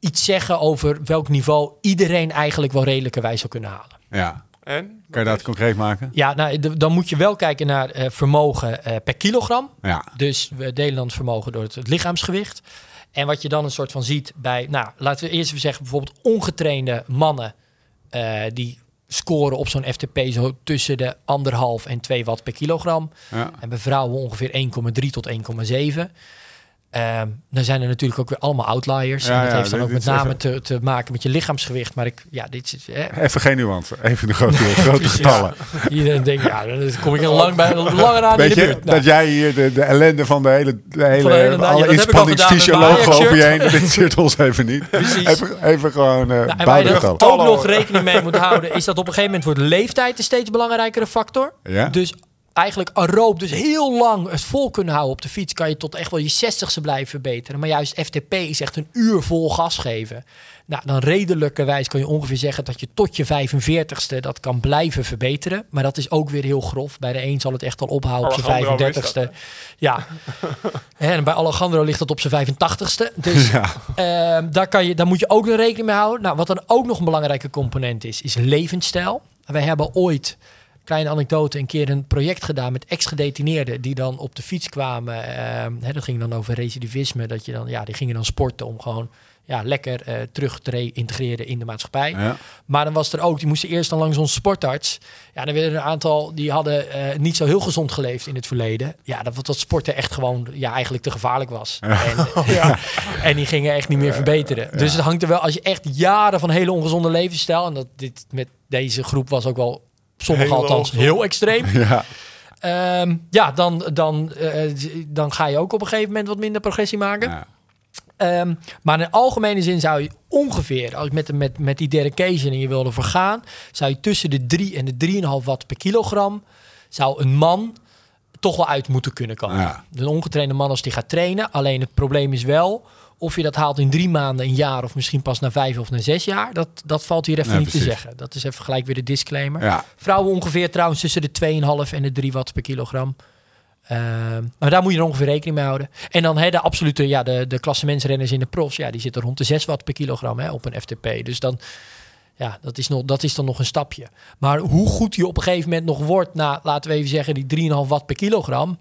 iets zeggen over welk niveau iedereen eigenlijk wel redelijkerwijs zou kunnen halen. Ja. En? Kan je dat concreet maken? Ja, nou, dan moet je wel kijken naar eh, vermogen eh, per kilogram. Ja. Dus we delen dan het vermogen door het, het lichaamsgewicht. En wat je dan een soort van ziet bij, nou, laten we eerst even zeggen, bijvoorbeeld ongetrainde mannen eh, die scoren op zo'n FTP zo tussen de anderhalf en 2 watt per kilogram. ja. En bij vrouwen ongeveer 1,3 tot 1,7. Ehm, dan zijn er natuurlijk ook weer allemaal outliers. Ja, en dat ja, heeft dan dit- ook dit met name even- te, te maken met je lichaamsgewicht. Maar ik, ja, dit is... Even geen nuance. Even de grote, *laughs* grote getallen. iedereen denkt, ja, dan kom ik heel lang bij, langer aan in Weet de je, buurt. Nou, dat jij hier de, de ellende van de hele, de hele, hele- nou, ja, alle al inspanningsfysiologen over je heen. Dat interesseert ons even niet. Precies. Even, even gewoon uh, Nou, en waar je er ook nog rekening mee moet houden, is dat op een gegeven moment wordt leeftijd een steeds belangrijkere factor. Ja? Dus eigenlijk aeroop, dus heel lang het vol kunnen houden op de fiets, kan je tot echt wel je 60ste blijven verbeteren. Maar juist FTP is echt een uur vol gas geven. Nou, dan redelijkerwijs kan je ongeveer zeggen dat je tot je 45ste dat kan blijven verbeteren. Maar dat is ook weer heel grof. Bij de een zal het echt al ophouden op zijn Alejandro is 35ste. Ja. *laughs* en bij Alejandro ligt het op zijn 85ste. Dus Ja. Ehm, daar, kan je, daar moet je ook nog rekening mee houden. Nou, wat dan ook nog een belangrijke component is, is levensstijl. Wij hebben ooit, kleine anekdote, een keer een project gedaan met ex-gedetineerden die dan op de fiets kwamen. Ehm, hè, dat ging dan over recidivisme. Dat je dan, ja, die gingen dan sporten om gewoon ja, lekker eh, terug te re-integreren in de maatschappij. Ja. Maar dan was er ook, die moesten eerst dan langs onze sportarts. Ja, dan werden er een aantal die hadden eh, niet zo heel gezond geleefd in het verleden. Ja, dat, dat sporten echt gewoon ja, eigenlijk te gevaarlijk was. En, *laughs* ja, *laughs* en die gingen echt niet meer verbeteren. Dus het hangt er wel, als je echt jaren van hele ongezonde levensstijl, en dat dit met deze groep was ook wel, sommigen Heel althans, heel extreem. *laughs* Ja. Ehm, ja, dan, dan, eh, dan ga je ook op een gegeven moment wat minder progressie maken. Ja. Ehm, maar in algemene zin zou je ongeveer, als je met, met, met die dedication en je wilde vergaan, zou je tussen de 3 en de 3,5 watt per kilogram, zou een man toch wel uit moeten kunnen komen. Ja. Een ongetrainde man als die gaat trainen. Alleen het probleem is wel of je dat haalt in drie maanden, een jaar of misschien pas na vijf of na zes jaar. Dat, dat valt hier even Ja, niet te zeggen. Dat is even gelijk weer de disclaimer. Ja. Vrouwen ongeveer trouwens tussen de 2,5 en de 3 watt per kilogram. Ehm, maar daar moet je er ongeveer rekening mee houden. En dan hè, de absolute, ja, de, de klassementsrenners in de profs, ja, die zitten rond de 6 watt per kilogram hè, op een FTP. Dus dan, ja, dat is, nog, dat is dan nog een stapje. Maar hoe goed je op een gegeven moment nog wordt, na, laten we even zeggen, die 3,5 watt per kilogram.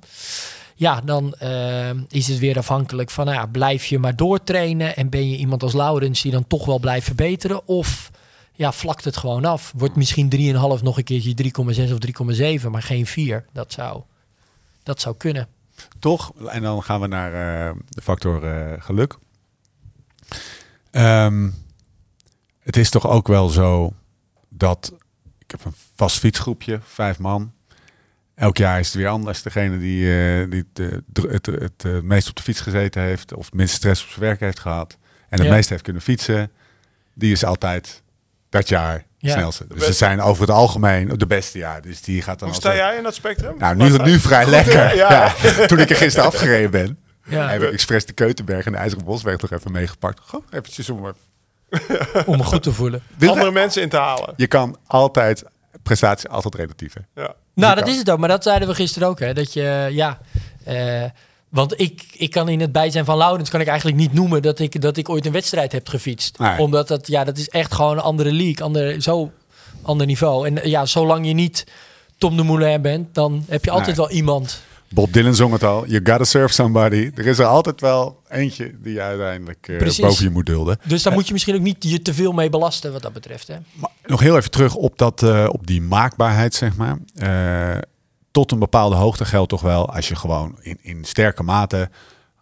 Ja, dan ehm, is het weer afhankelijk van, nou ja, blijf je maar doortrainen en ben je iemand als Laurens die dan toch wel blijft verbeteren? Of ja, vlakt het gewoon af. Wordt misschien 3,5 nog een keertje 3,6 of 3,7, maar geen 4. Dat zou, dat zou kunnen. Toch? En dan gaan we naar eh, de factor eh, geluk. Ehm, het is toch ook wel zo dat ik heb een vast fietsgroepje, vijf man. Elk jaar is het weer anders. Degene die, eh, die het, eh, het, het, het, eh, meest op de fiets gezeten heeft, of het minste stress op zijn werk heeft gehad, en het Ja. meest heeft kunnen fietsen, die is altijd dat jaar Ja. snelste. Dus het zijn over het algemeen de beste jaar. Dus die gaat dan Hoe altijd- sta jij in dat spectrum? nou, nu, nu vrij lekker. Ja. Ja. *laughs* Toen ik er gisteren afgereden ben, Ja, heb ik expres de Keutenberg en de IJzeren Bosweg nog even meegepakt. Gewoon eventjes om... *laughs* om me goed te voelen. andere mensen in te halen. Je kan altijd, prestatie altijd relatief. Hè? Ja. Nou, Je dat kan- is het ook. Maar dat zeiden we gisteren ook. Hè, dat je, ja... eh, want ik, ik kan in het bijzijn van Laurens kan ik eigenlijk niet noemen dat ik, dat ik ooit een wedstrijd heb gefietst. Nee. Omdat dat, ja, dat is echt gewoon een andere league, andere, zo ander niveau. En ja, zolang je niet Tom de Moulin bent, dan heb je altijd Nee. wel iemand. Bob Dylan zong het al. You gotta serve somebody. Er is er altijd wel eentje die je uiteindelijk eh, Precies. boven je moet dulden. Dus daar moet je misschien ook niet je te veel mee belasten wat dat betreft. Hè? Maar nog heel even terug op, dat, eh, op die maakbaarheid, zeg maar. Eh, tot een bepaalde hoogte geldt toch wel als je gewoon in, in sterke mate,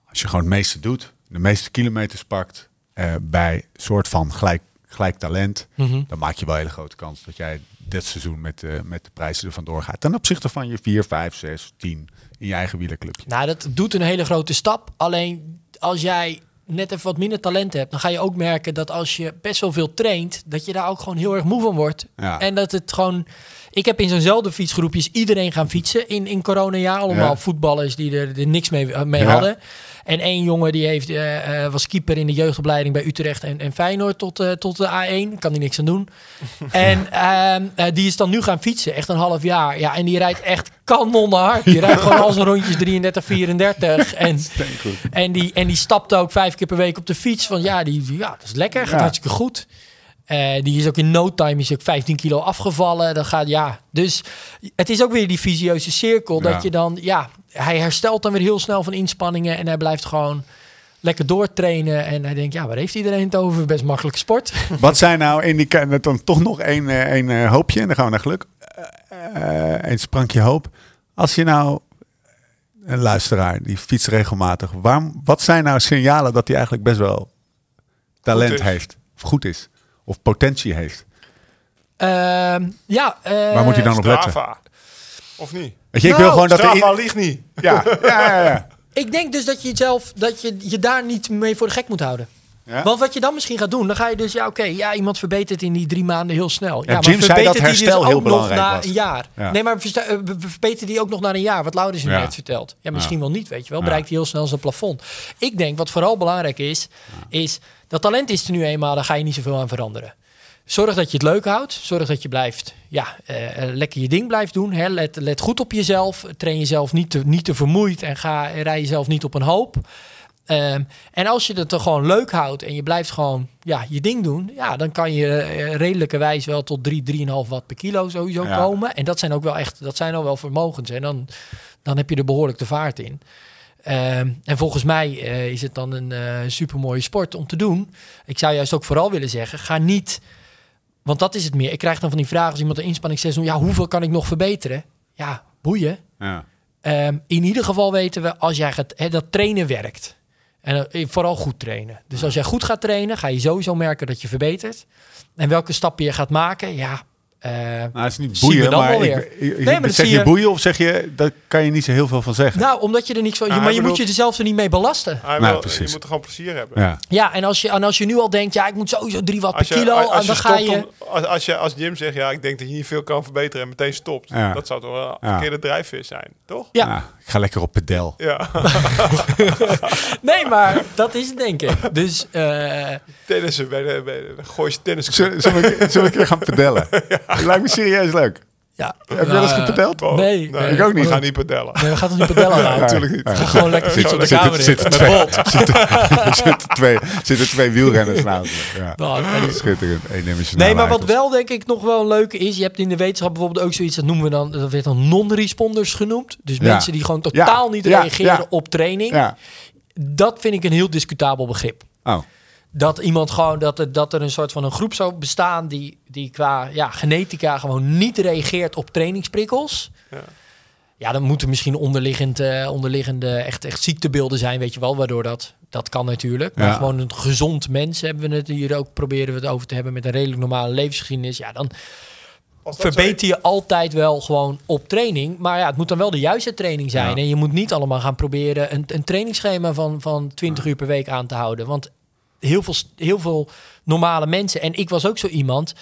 als je gewoon het meeste doet, de meeste kilometers pakt, eh, bij soort van gelijk, gelijk talent, Mhm. dan maak je wel een hele grote kans dat jij dit seizoen met, eh, met de prijzen ervan doorgaat. Ten opzichte van je 4, 5, 6, 10 in je eigen wielerclubje. Nou, dat doet een hele grote stap. Alleen als jij net even wat minder talent hebt, dan ga je ook merken dat als je best wel veel traint, dat je daar ook gewoon heel erg moe van wordt. Ja. En dat het gewoon. Ik heb in zo'nzelfde fietsgroepjes iedereen gaan fietsen in, in coronajaar. Allemaal Ja. voetballers die er, er niks mee, mee Ja. hadden. En één jongen die heeft, eh, eh, was keeper in de jeugdopleiding bij Utrecht en, en Feyenoord tot, eh, tot de A1. Kan die niks aan doen. *laughs* en ehm, eh, die is dan nu gaan fietsen, echt een half jaar. Ja, en die rijdt echt kanonnenhard. Die *laughs* rijdt gewoon al zijn rondjes 33, 34. En, en, die, en die stapt ook vijf keer per week op de fiets. Van ja, die, ja dat is lekker, gaat Ja. hartstikke goed. Die is ook in no time is ook 15 kilo afgevallen. Dat gaat, ja. Dus het is ook weer die visieuze cirkel. Ja. Dat je dan, ja, hij herstelt dan weer heel snel van inspanningen. En hij blijft gewoon lekker doortrainen. En hij denkt, ja, waar heeft iedereen het over? Best makkelijke sport. *laughs* Wat zijn nou indicatoren? Dan toch nog één, eh, één eh, hoopje en dan gaan we naar geluk. Eh, eh, Eén sprankje hoop. Als je nou een luisteraar die fietst regelmatig, waarom, wat zijn nou signalen dat hij eigenlijk best wel talent heeft, of goed is, of potentie heeft? Ehm, ja, eh, Waar moet hij dan op letten? Of niet? Weet je, ik Nou, wil gewoon dat er in- ligt niet. ja, *laughs* ja, ja, ja. Ik denk dus dat je jezelf, dat je je daar niet mee voor de gek moet houden. Ja? Want wat je dan misschien gaat doen, dan ga je dus, ja, oké, ja, iemand verbetert in die drie maanden heel snel. Ja, maar Jim zei verbetert dat die dus herstel ook heel nog belangrijk na was. een jaar. Ja. Nee, maar eh, ver- verbetert die ook nog na een jaar? Wat Laurens Ja. net vertelt. Ja, misschien wel niet, weet je wel. Bereikt hij heel snel zijn plafond. Ik denk, wat vooral belangrijk is, is dat talent is er nu eenmaal, daar ga je niet zoveel aan veranderen. Zorg dat je het leuk houdt. Zorg dat je blijft, ja, eh, eh, lekker je ding blijft doen. Hè. Let, let goed op jezelf. Train jezelf niet te, niet te vermoeid en ga, rij jezelf niet op een hoop. Ehm, en als je het er gewoon leuk houdt en je blijft gewoon ja, je ding doen, ja, dan kan je eh, redelijkerwijs wel tot 3, 3,5 watt per kilo sowieso Ja. komen. En dat zijn ook wel echt, dat zijn al wel vermogens. En dan, dan heb je er behoorlijk de vaart in. Ehm, en volgens mij is het dan een eh supermooie sport om te doen. Ik zou juist ook vooral willen zeggen, ga niet, want dat is het meer. Ik krijg dan van die vragen als iemand een inspanningstest doet, ja, hoeveel kan ik nog verbeteren? Ja, boeien. Ja. Ehm, in ieder geval weten we als jij gaat, dat trainen werkt. En eh, vooral goed trainen. Dus als jij goed gaat trainen, ga je sowieso merken dat je verbetert. En welke stappen je gaat maken, ja. Eh, Nou, het is niet boeien, dan maar wel ik- weer. ik- ik- Nee, maar dat zeg je je- boeien of zeg je, daar kan je niet zo heel veel van zeggen. nou, omdat je er niks van. Ah, maar je moet je er zelf er niet mee belasten. Nou, wil- precies. Je moet er gewoon plezier hebben. ja. Ja, en als je, en als je nu al denkt, ja, ik moet sowieso drie watt per kilo, als, en je dan ga je. om- als, als je als Jim zegt, ja, ik denk dat je niet veel kan verbeteren en meteen stopt. Ja. Dat zou toch wel een Ja. verkeerde drijfveer zijn, toch? Ja, Nou, ik ga lekker op pedel. Ja. *laughs* nee, maar dat is het denk ik. Dus eh, Tennissen bij de, bij de Gooise tennis. Zullen we, zullen we een keer gaan pedellen? *laughs* Lijkt me serieus leuk. Ja. Heb je wel eens Eh, gepedeld? Nee, Nee, ik ook niet. We gaan niet padellen. Nee, we gaan toch niet padellen nou? Natuurlijk niet. Ga gewoon lekker fietsen op de Zitten- kamer in. zitten *laughs* twee-. Er zitten twee, zitten twee wielrenners naast. Ja. Nou, en- Schitterend. Eendimensionale Nee, maar wat wel denk ik nog wel leuk is, je hebt in de wetenschap bijvoorbeeld ook zoiets, dat noemen we dan, dat werd dan non-responders genoemd. Dus Ja. mensen die gewoon totaal Ja, niet reageren ja. op training. Ja. Dat vind ik een heel discutabel begrip. Oh. Dat iemand gewoon, dat er, dat er een soort van een groep zou bestaan die, die qua ja, genetica gewoon niet reageert op trainingsprikkels. Ja. Ja, dan moeten misschien onderliggend, eh, onderliggende echt, echt ziektebeelden zijn, weet je wel, waardoor dat, dat kan natuurlijk. Maar Ja. gewoon een gezond mens hebben we het hier ook, proberen we het over te hebben met een redelijk normale levensgeschiedenis. Ja, dan verbeter je altijd wel gewoon op training. Maar ja, het moet dan wel de juiste training zijn. Ja. En je moet niet allemaal gaan proberen een, een trainingsschema van, van 20 uur per week aan te houden. Want heel veel, heel veel normale mensen, en ik was ook zo iemand.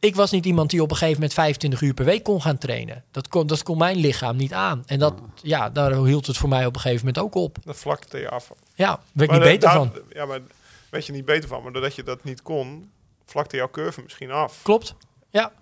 Ik was niet iemand die op een gegeven moment 25 uur per week kon gaan trainen. Dat kon, dat kon mijn lichaam niet aan. En dat, ja, daar hield het voor mij op een gegeven moment ook op. Dat vlakte je af. Ja, werd ik niet Maar beter daar- van. Ja, maar weet je niet beter van. Maar doordat je dat niet kon, vlakte jouw curve misschien af. Klopt. Ja.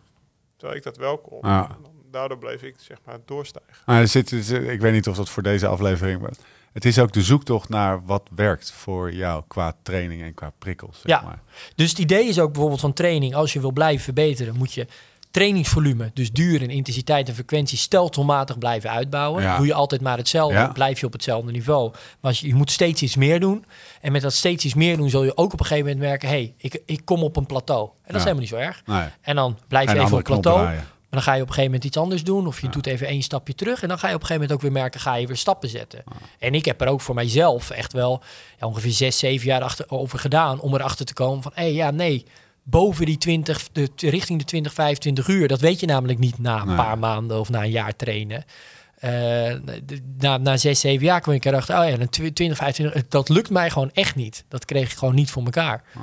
Terwijl ik dat wel kon. Ja. Daardoor bleef ik zeg maar doorstijgen. Er zit, er zit- ik weet niet of dat voor deze aflevering... Maar het is ook de zoektocht naar wat werkt voor jou qua training en qua prikkels. Zeg Ja. maar. Dus het idee is ook bijvoorbeeld van training, als je wil blijven verbeteren, moet je trainingsvolume, dus duur en intensiteit en frequentie stelselmatig blijven uitbouwen. Ja. Doe je altijd maar hetzelfde, Ja. blijf je op hetzelfde niveau. Maar je, je moet steeds iets meer doen. En met dat steeds iets meer doen, zul je ook op een gegeven moment merken, hé, hey, ik, ik kom op een plateau. En dat is helemaal niet zo erg. Nee. En dan blijf je En even op plateau. draaien. Maar dan ga je op een gegeven moment iets anders doen. Of je Ja. doet even één stapje terug. En dan ga je op een gegeven moment ook weer merken, ga je weer stappen zetten. En ik heb er ook voor mijzelf echt wel ja, ongeveer zes, zeven jaar achter, over gedaan. Om erachter te komen van, hé, ja, nee. Boven die 20, de, richting de 20, 25 uur. Dat weet je namelijk niet na een Nee. paar maanden of na een jaar trainen. Eh, na, na zes, zeven jaar kwam ik erachter, oh ja, dan tw- 20, 25, dat lukt mij gewoon echt niet. Dat kreeg ik gewoon niet voor elkaar. Eh,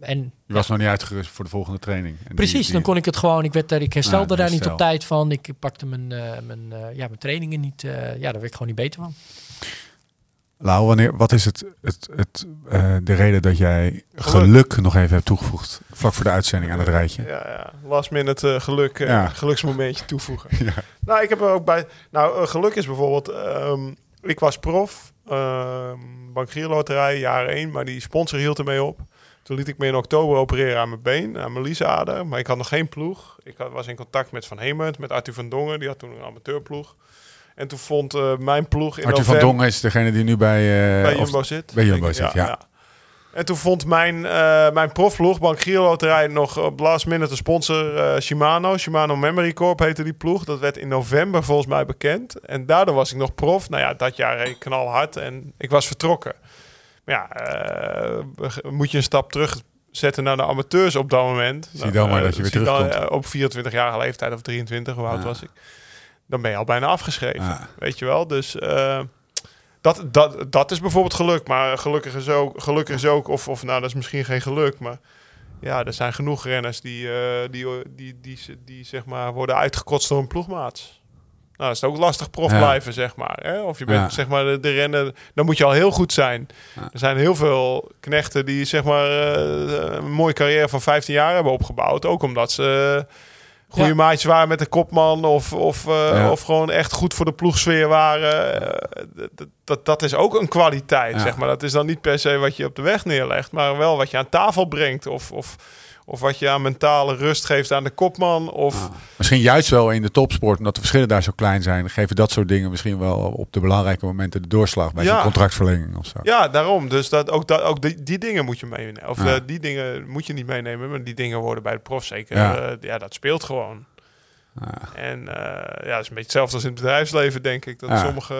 en Je was nog niet uitgerust voor de volgende training. En Precies, die- dan kon ik het gewoon. Ik, werd daar, ik herstelde Ja, daar niet op tijd van. Ik pakte mijn, eh, mijn, eh, ja, mijn trainingen niet. eh, ja, daar werd ik gewoon niet beter van. Lau, wanneer, wat is het, het, het, eh, de reden dat jij geluk nog even hebt toegevoegd? Vlak voor de uitzending aan het rijtje. Ja, ja. last minute eh, geluk, eh, Ja. geluksmomentje toevoegen. *laughs* Ja. Nou, ik heb er ook bij. Nou, eh, geluk is bijvoorbeeld. ehm, ik was prof, ehm Loterij, jaar 1, maar die sponsor hield ermee op. Toen liet ik me in oktober opereren aan mijn been, aan mijn liesader. Maar ik had nog geen ploeg. Ik had, was in contact met Van Hemert, met Arthur van Dongen. Die had toen een amateurploeg. En toen vond eh, mijn ploeg in Arthur van Dongen is degene die nu bij... eh, bij of- Jumbo zit. bij Jumbo zit, ja. En toen vond mijn, eh mijn profploeg, Bank Giro Loterij, nog op last minute een sponsor Shimano. Shimano Memory Corp heette die ploeg. Dat werd in november volgens mij bekend. En daardoor was ik nog prof. Nou ja, dat jaar reed ik knalhard en ik was vertrokken. Maar ja, eh, moet je een stap terug zetten naar de amateurs op dat moment. Zie dan maar eh, dat je weer dan, terugkomt. eh, op 24-jarige leeftijd of 23, hoe oud was ik? Dan ben je al bijna afgeschreven. Weet je wel? Dus dat, dat, dat is bijvoorbeeld geluk. Maar gelukkig is ook, gelukkig is ook of, of nou, dat is misschien geen geluk, maar ja, er zijn genoeg renners die, die, die, die, die, die, zeg maar worden uitgekotst door een ploegmaats. Nou, dat is ook lastig prof Ja. blijven, zeg maar. Hè? Of je bent, Ja. zeg maar, de, de renner... Dan moet je al heel goed zijn. Er zijn heel veel knechten die, zeg maar, eh, een mooie carrière van 15 jaar hebben opgebouwd. Ook omdat ze eh, goede Ja. maatjes waren met de kopman. Of, of, eh, Ja. of gewoon echt goed voor de ploegsfeer waren. Dat, dat, dat is ook een kwaliteit, Ja. zeg maar. Dat is dan niet per se wat je op de weg neerlegt. Maar wel wat je aan tafel brengt. Of... of of wat je aan mentale rust geeft aan de kopman. Of Misschien juist wel in de topsport, omdat de verschillen daar zo klein zijn, geven dat soort dingen misschien wel op de belangrijke momenten de doorslag bij Ja. zo'n contractverlenging of zo. Ja, daarom. Dus dat, ook, dat, ook die, die dingen moet je meenemen. Of eh, die dingen moet je niet meenemen, maar die dingen worden bij de prof zeker. Ja. Ja dat speelt gewoon. En eh, ja, dat is een beetje hetzelfde als in het bedrijfsleven, denk ik. Dat Ja. sommige...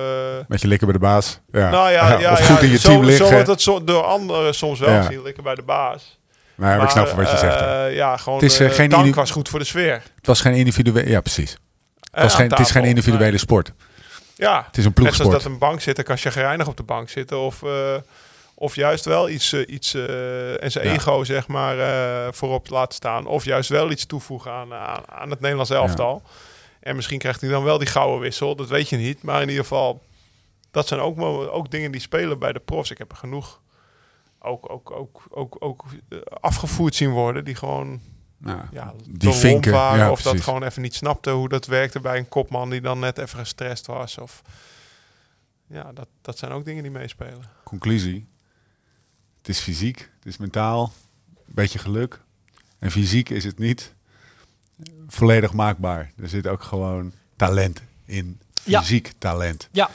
Met je likken bij de baas. Ja. Nou ja, *laughs* ja, of ja, goed in je zo, team Zo liggen. wordt het zo, door anderen soms wel Ja. gezien, lekker bij de baas. Maar ik snap wat je eh, zegt. hè. ja, gewoon Het is, eh, eh, geen dank individu- was goed voor de sfeer. Het was geen individuele... Ja, precies. Het, Eh, was geen, het is geen individuele sport. Ja, Het is een Net zoals ploegsport. dat een bank zitten, kan chagrijnig op de bank zitten. Of, eh, of juist wel iets, eh, iets eh, en zijn Ja. ego zeg maar eh, voorop laten staan. Of juist wel iets toevoegen aan, aan, aan het Nederlands elftal. En misschien krijgt hij dan wel die gouden wissel, dat weet je niet. Maar in ieder geval, dat zijn ook, ook dingen die spelen bij de profs. Ik heb er genoeg ook, ook, ook, ook, ook eh, afgevoerd zien worden. Die gewoon Ja. ja, Die vinken, waren. ja, of dat gewoon even niet snapte hoe dat werkte bij een kopman die dan net even gestrest was. Of ja, dat, dat zijn ook dingen die meespelen. Conclusie. Het is fysiek, het is mentaal, een beetje geluk. En fysiek is het niet volledig maakbaar. Er zit ook gewoon talent in. Ja. Fysiek talent. Ja,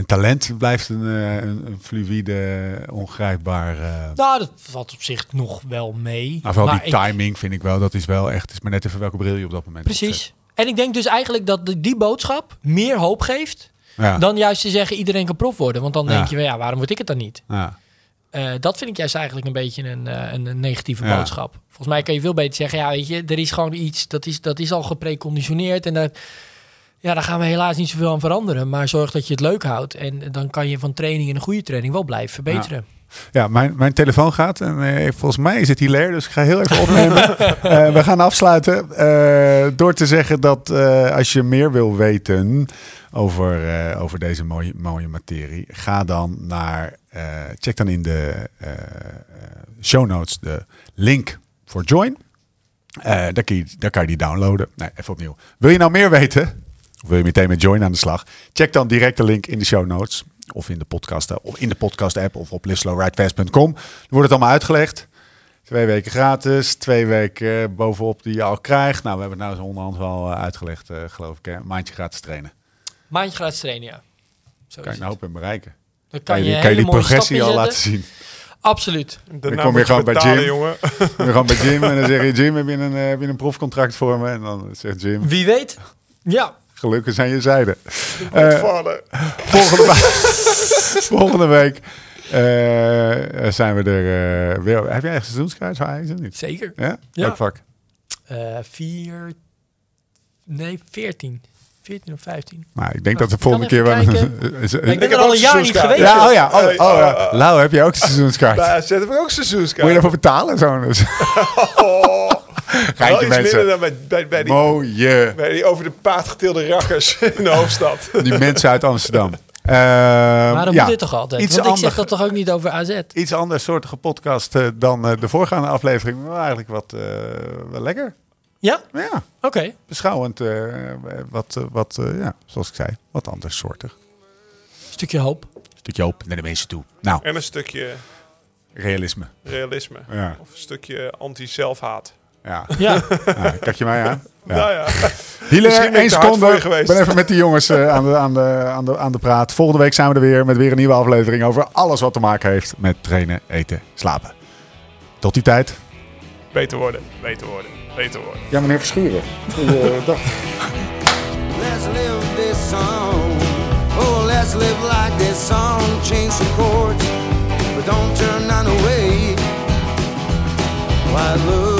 En talent blijft een, eh, een, een fluïde, ongrijpbaar... eh nou, dat valt op zich nog wel mee. maar vooral Maar die ik- timing vind ik wel, dat is wel echt... Het is maar net even welke bril je op dat moment. Precies. En ik denk dus eigenlijk dat die boodschap meer hoop geeft... Ja. dan juist te zeggen iedereen kan prof worden. Want dan Ja. denk je, ja, waarom word ik het dan niet? ja. Eh, dat vind ik juist eigenlijk een beetje een, een, negatieve Ja. boodschap. Volgens mij kan je veel beter zeggen, ja, weet je, er is gewoon iets, dat is, dat is al gepreconditioneerd en daar, ja, daar gaan we helaas niet zoveel aan veranderen. Maar zorg dat je het leuk houdt en dan kan je van training en een goede training wel blijven verbeteren. Ja, mijn, mijn telefoon gaat en eh, volgens mij is het hilair, dus ik ga heel even opnemen. *laughs* Eh, we gaan afsluiten eh, door te zeggen dat eh, als je meer wil weten over, over deze mooie, mooie materie, ga dan naar, check dan in de show notes de link voor Join. Daar, kun je, daar kan je die downloaden. Nee, even opnieuw. Wil je nou meer weten? Of wil je meteen met Join aan de slag? Check dan direct de link in de show notes. Of in de podcast, of in de podcast app of op liveslowridefast.com. Dan wordt het allemaal uitgelegd. Twee weken gratis, twee weken eh, bovenop die je al krijgt. Nou, we hebben het nou zo onderhand wel eh, uitgelegd, eh, geloof ik. Hè? Een maandje gratis trainen. Maandje gratis trainen, ja. Zo Kan je het. nou hoop in bereiken. Dan Kan kan je, je, kan je die progressie al laten zien. Absoluut. Daarna *laughs* kom je gewoon bij Jim. jongen. Dan gaan bij Jim en dan zeg je... Jim, heb je een, eh, heb je een profcontract voor me? En dan zegt Jim... Wie weet. Ja, Gelukkig zijn je zijde. Eh, Vader. volgende, we- *laughs* volgende week eh, zijn we er eh, weer. Heb jij echt seizoenskaart voor Ajax of niet? zeker. Ja? Ja. Welk vak? Eh vier, nee, veertien. 14 of 15. Nou, ik denk dat de volgende keer wel... Ik ben heb er al een jaar niet geweest. ja, oh ja. Oh, oh, ja. oh, oh. Lau, heb je ook een seizoenskaart? Daar zetten we ook seizoenskaart. Moet je daarvoor betalen? Zo'n Oh, *laughs* *laughs* geintje iets minder mensen. dan bij, bij, bij, die, Mooie. bij die over de paard getilde rakkers *laughs* in de hoofdstad. Die mensen uit Amsterdam. *laughs* Ehm, Maar dan ja, moet dit toch altijd? iets Want ik ander- zeg dat toch ook niet over AZ? Iets anders soortige podcast eh, dan eh, de voorgaande aflevering. Maar eigenlijk wat eh, wel lekker. Ja? Ja, Oké. beschouwend. eh, wat, wat eh, ja, zoals ik zei, wat anders soortig. Stukje hoop. Stukje hoop naar de mensen toe. Nou, En een stukje Realisme. realisme. Ja. Of een stukje anti-zelfhaat. Ja. ja. ja kijk je mij aan? Ja. Nou ja. Hiele, één seconde. Ik ben even met die jongens uh, aan, de, aan, de, aan, de, aan de praat. Volgende week zijn we er weer met weer een nieuwe aflevering over alles wat te maken heeft met trainen, eten, slapen. Tot die tijd. Beter worden, beter worden, beter worden. Ja, meneer Verschuren. *laughs* Eh, dag. Let's live this song. Oh, let's live like this song. Change the chords, but don't turn on away. Why look.